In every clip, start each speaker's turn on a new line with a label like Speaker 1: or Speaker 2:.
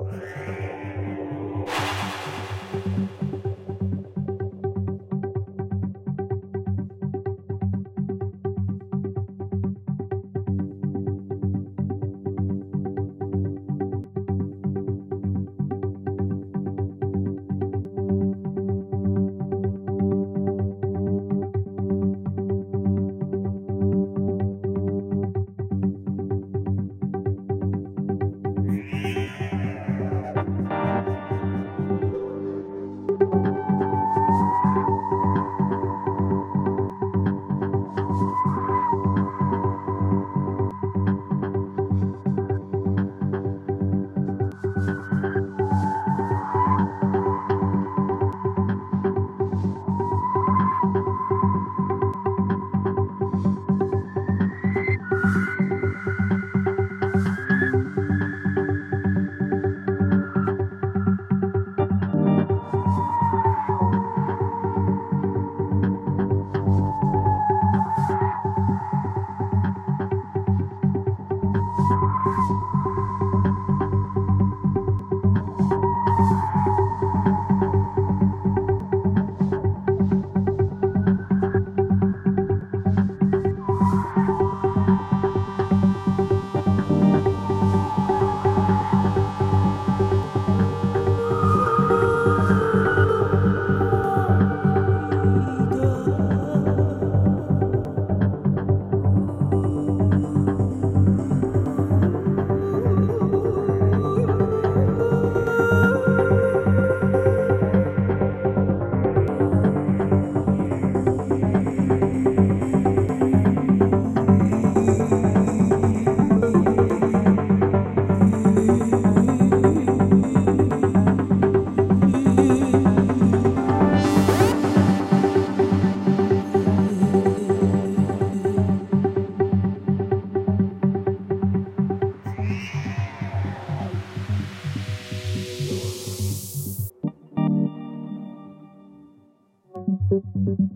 Speaker 1: Música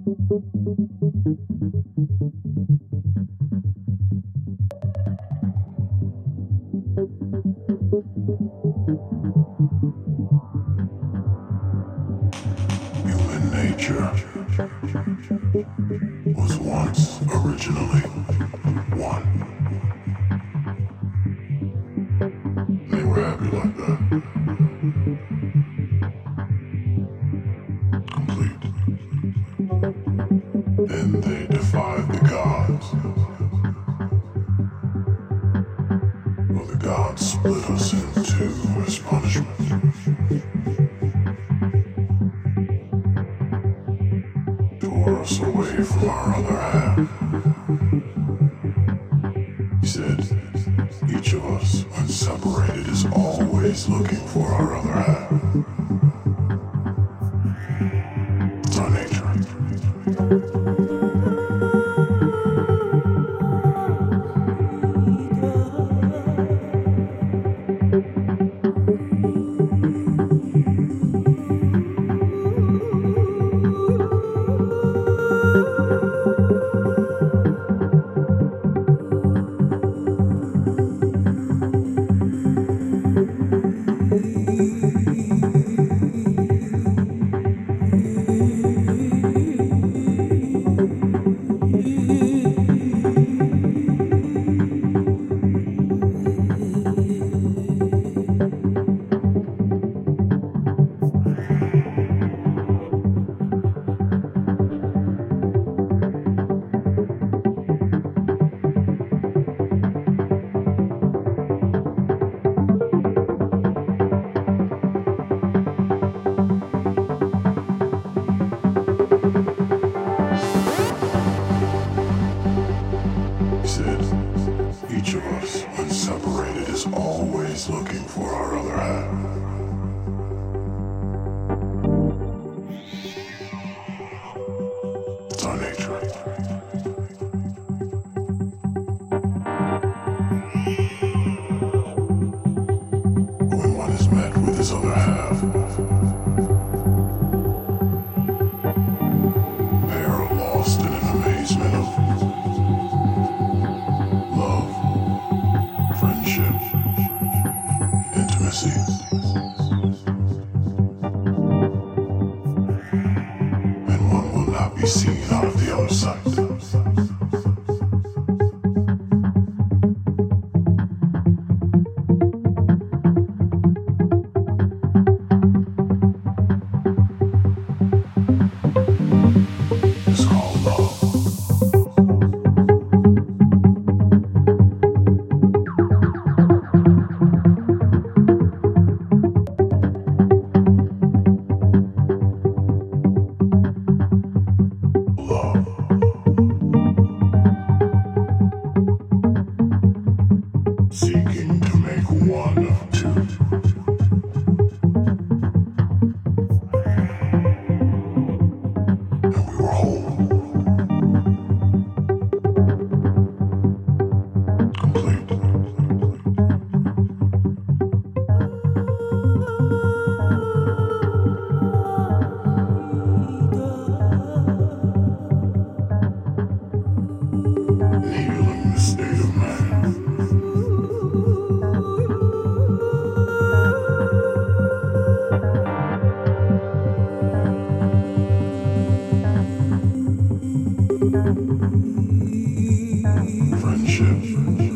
Speaker 1: Human nature was once originally But the gods split us in two as punishment. Tore us away from our other half. He said, each of us, when separated, is always looking for our other half. separated, each of us, when separated, is always looking for our other half. See. Friendship.